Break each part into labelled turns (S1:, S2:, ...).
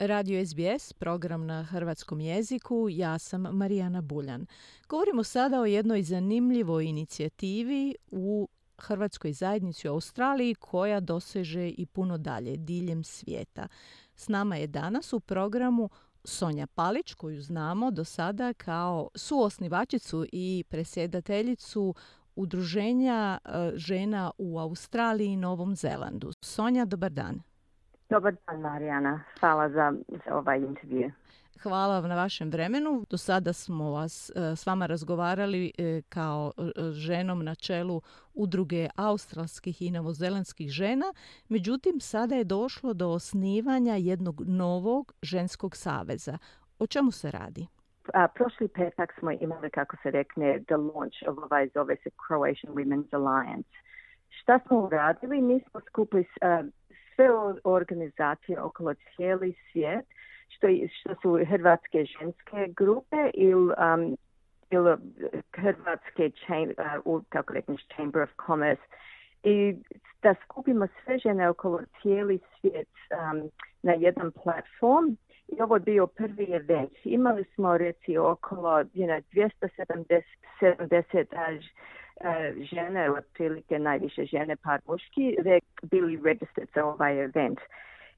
S1: Radio SBS, program na hrvatskom jeziku, ja sam Marijana Buljan. Govorimo sada o jednoj zanimljivoj inicijativi u Hrvatskoj zajednici u Australiji koja doseže i puno dalje diljem svijeta. S nama je danas u programu Sonja Palić, koju znamo do sada kao suosnivačicu i presjedateljicu Udruženja e, žena u Australiji i Novom Zelandu. Sonja, dobar dan.
S2: Dobar dan, Marijana. Hvala za, ovaj intervju.
S1: Hvala vam na vašem vremenu. Do sada smo vas e, s vama razgovarali e, kao e, ženom na čelu udruge australskih i novozelandskih žena. Međutim, sada je došlo do osnivanja jednog novog ženskog saveza. O čemu se radi?
S2: A, prošli petak smo imali, kako se rekne, the launch of ovaj zove se Croatian Women's Alliance. Šta smo uradili? Mi smo skupili sve organizacije okolo cijeli svijet, što, što su hrvatske ženske grupe ili um, ili hrvatske uh, kako rekneš, Chamber of Commerce i da skupimo sve žene okolo cijeli svijet um, na jedan platform i ovo je bio prvi event. Imali smo reci okolo you know, 270 E, žene, otprilike najviše žene par muški, bili registered za ovaj event.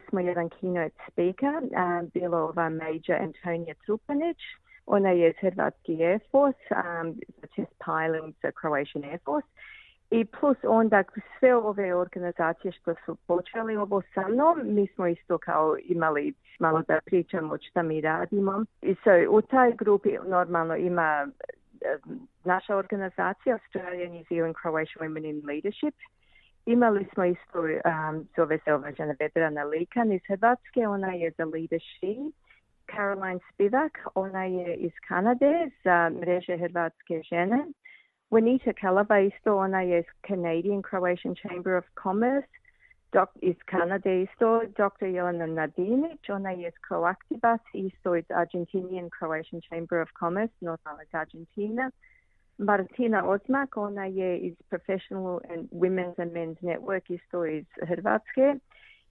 S2: Smo jedan keynote speaker, um, bilo ova Major Antonija Trupanić, ona je iz Hrvatski Air Force, um, test pilot za Croatian Air Force. I plus onda sve ove organizacije što su počeli ovo sa mnom, mi smo isto kao imali malo da pričamo šta mi radimo. I so, u taj grupi normalno ima naša organizacija Australian New Zealand Croatian Women in Leadership Imali smo isto, um, zove se uvažena Vedrana Likan iz Hrvatske, ona je za Leadership. Caroline Spivak, ona je iz Kanade za mreže Hrvatske žene. Juanita Kalaba isto, ona je iz Canadian Croatian Chamber of Commerce dok, iz Kanade isto, dr. Jelena Nadinić, ona je iz Croactibas, isto iz Argentinian Croatian Chamber of Commerce, normalno iz Argentina. Martina Ozmak, ona je iz Professional and Women's and Men's Network, isto iz Hrvatske.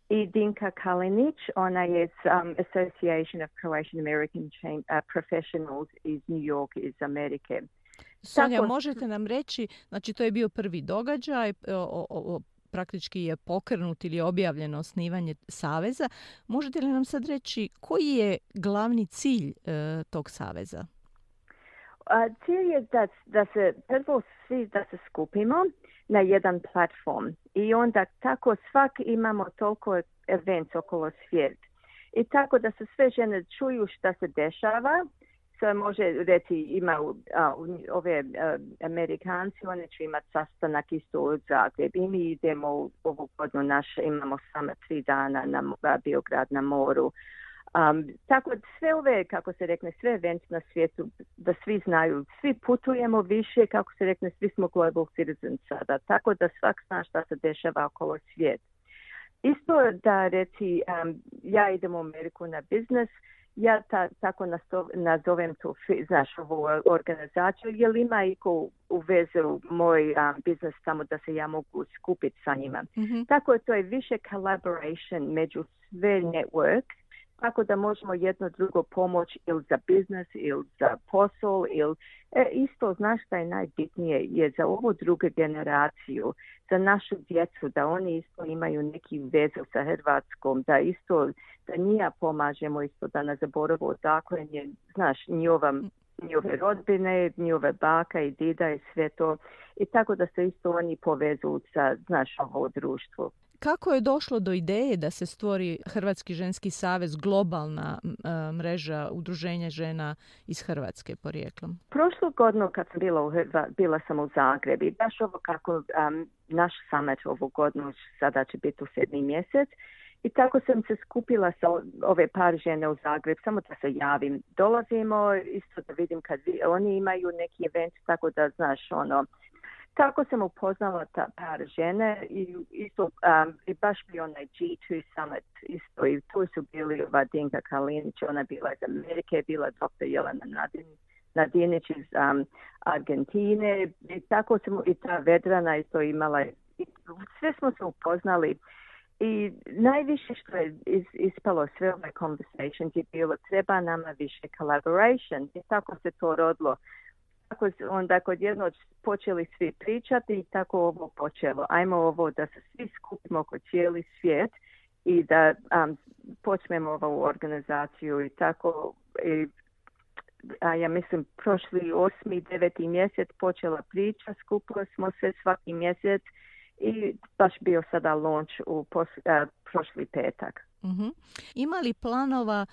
S2: I Dinka Kalinić, ona je iz um, Association of Croatian American uh, Professionals iz New York, iz Amerike.
S1: Sonja, možete nam reći, znači to je bio prvi događaj, o, o, praktički je pokrenut ili objavljeno osnivanje saveza. Možete li nam sad reći koji je glavni cilj e, tog saveza?
S2: A, cilj je da, da se prvo svi da se skupimo na jedan platform i onda tako svak imamo toliko event okolo svijet. I tako da se sve žene čuju šta se dešava se može reći ima a, ove a, Amerikanci, oni će imati sastanak isto u Zagreb i mi idemo u ovu godinu naše, imamo samo tri dana na Biograd na moru. Um, tako sve ove, kako se rekne, sve event na svijetu, da svi znaju, svi putujemo više, kako se rekne, svi smo global citizens sada, tako da svak zna šta se dešava okolo svijet. Isto da reći, um, ja idem u Ameriku na biznes, ja ta, tako nazovem tu, znaš, ovu organizaciju, jer ima i ko u vezu moj um, biznis tamo da se ja mogu skupiti sa njima. Mm-hmm. Tako to je više collaboration među sve network, tako da možemo jedno drugo pomoć ili za biznis ili za posao ili e, isto znaš šta je najbitnije je za ovu drugu generaciju, za našu djecu da oni isto imaju neki vezu sa Hrvatskom, da isto da njija pomažemo isto da ne zaboravu odakle je, znaš, njova njove rodbine, njove baka i dida i sve to. I tako da se isto oni povezuju sa, znaš, ovo.
S1: Kako je došlo do ideje da se stvori Hrvatski ženski savez, globalna mreža udruženja žena iz Hrvatske porijeklom?
S2: Prošlu godinu kad sam bila, u, bila sam u Zagrebi, baš ovo kako um, naš summit ovu godinu sada će biti u sedmi mjesec, i tako sam se skupila sa ove par žene u Zagreb, samo da se javim. Dolazimo isto da vidim kad oni imaju neki event, tako da znaš ono, tako sam upoznala ta par žene i isto um, i baš bi onaj G2 Summit isto i tu su bili ova Dinka Kalinić, ona bila iz Amerike, bila dr. Jelena Nadin, Nadinić iz um, Argentine i tako sam i ta Vedrana isto imala i sve smo se upoznali I najviše što je is, ispalo sve ove conversations je bilo treba nama više collaboration i tako se to rodilo. Tako onda kod jednog počeli svi pričati i tako ovo počelo. Ajmo ovo da se svi skupimo kod cijeli svijet i da um, počnemo ovu organizaciju i tako i, a ja mislim prošli osmi, deveti mjesec počela priča, skupili smo se svaki mjesec i baš bio sada launch u pos, prošli petak.
S1: uh Ima li planova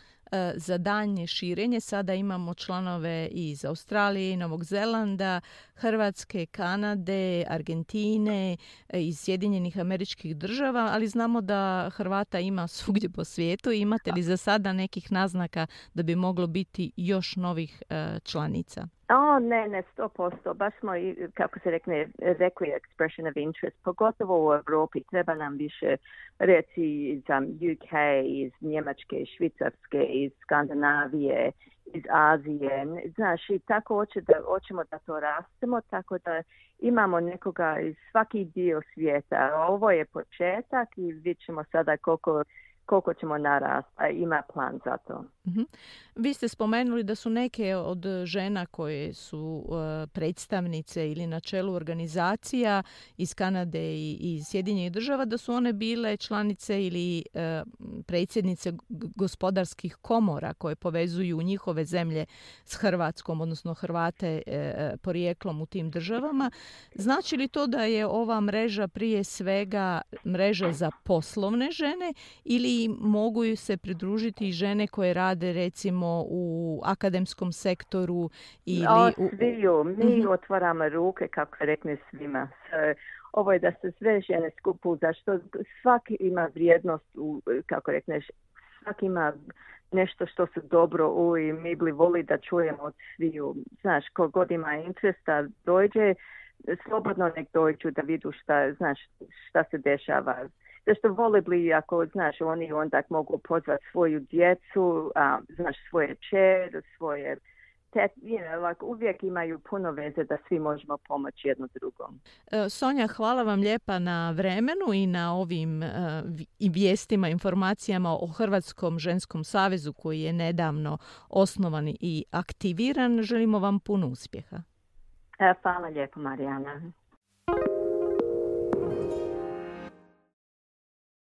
S1: za daljnje širenje. Sada imamo članove iz Australije, Novog Zelanda, Hrvatske, Kanade, Argentine, e, iz Sjedinjenih američkih država, ali znamo da Hrvata ima svugdje po svijetu. Imate li za sada nekih naznaka da bi moglo biti još novih e, članica?
S2: O, ne, ne, sto posto. Baš smo, kako se rekne, rekli expression of interest, pogotovo u Europi. Treba nam više reci iz UK, iz Njemačke, Švicarske, iz Skandinavije, iz Azije. Znaš, i tako hoće da, hoćemo da to rastemo, tako da imamo nekoga iz svaki dio svijeta. Ovo je početak i vidjet ćemo sada koliko koliko ćemo narasti, ima plan za to.
S1: Mhm. Vi ste spomenuli da su neke od žena koje su uh, predstavnice ili na čelu organizacija iz Kanade i iz Sjedinjenih država, da su one bile članice ili uh, predsjednice gospodarskih komora koje povezuju njihove zemlje s Hrvatskom, odnosno Hrvate uh, porijeklom u tim državama. Znači li to da je ova mreža prije svega mreža za poslovne žene ili mogu se pridružiti žene koje rade recimo u akademskom sektoru ili
S2: o, sviju. Mi mhm. otvaramo ruke kako rekne svima. Ovo je da se sve žene skupu zašto svaki ima vrijednost u, kako rekneš svaki ima nešto što se dobro u i mi bi voli da čujemo od sviju. Znaš, kogod ima interesa dođe, slobodno nek dođu da vidu šta, znaš, šta se dešava zašto vole bi ako, znaš, oni onda mogu pozvati svoju djecu, a, znaš, svoje čer, svoje te, you know, like, uvijek imaju puno veze da svi možemo pomoći jedno drugom.
S1: E, Sonja, hvala vam lijepa na vremenu i na ovim uh, vijestima, informacijama o Hrvatskom ženskom savezu koji je nedavno osnovan i aktiviran. Želimo vam puno uspjeha.
S2: E, hvala lijepo, Marijana.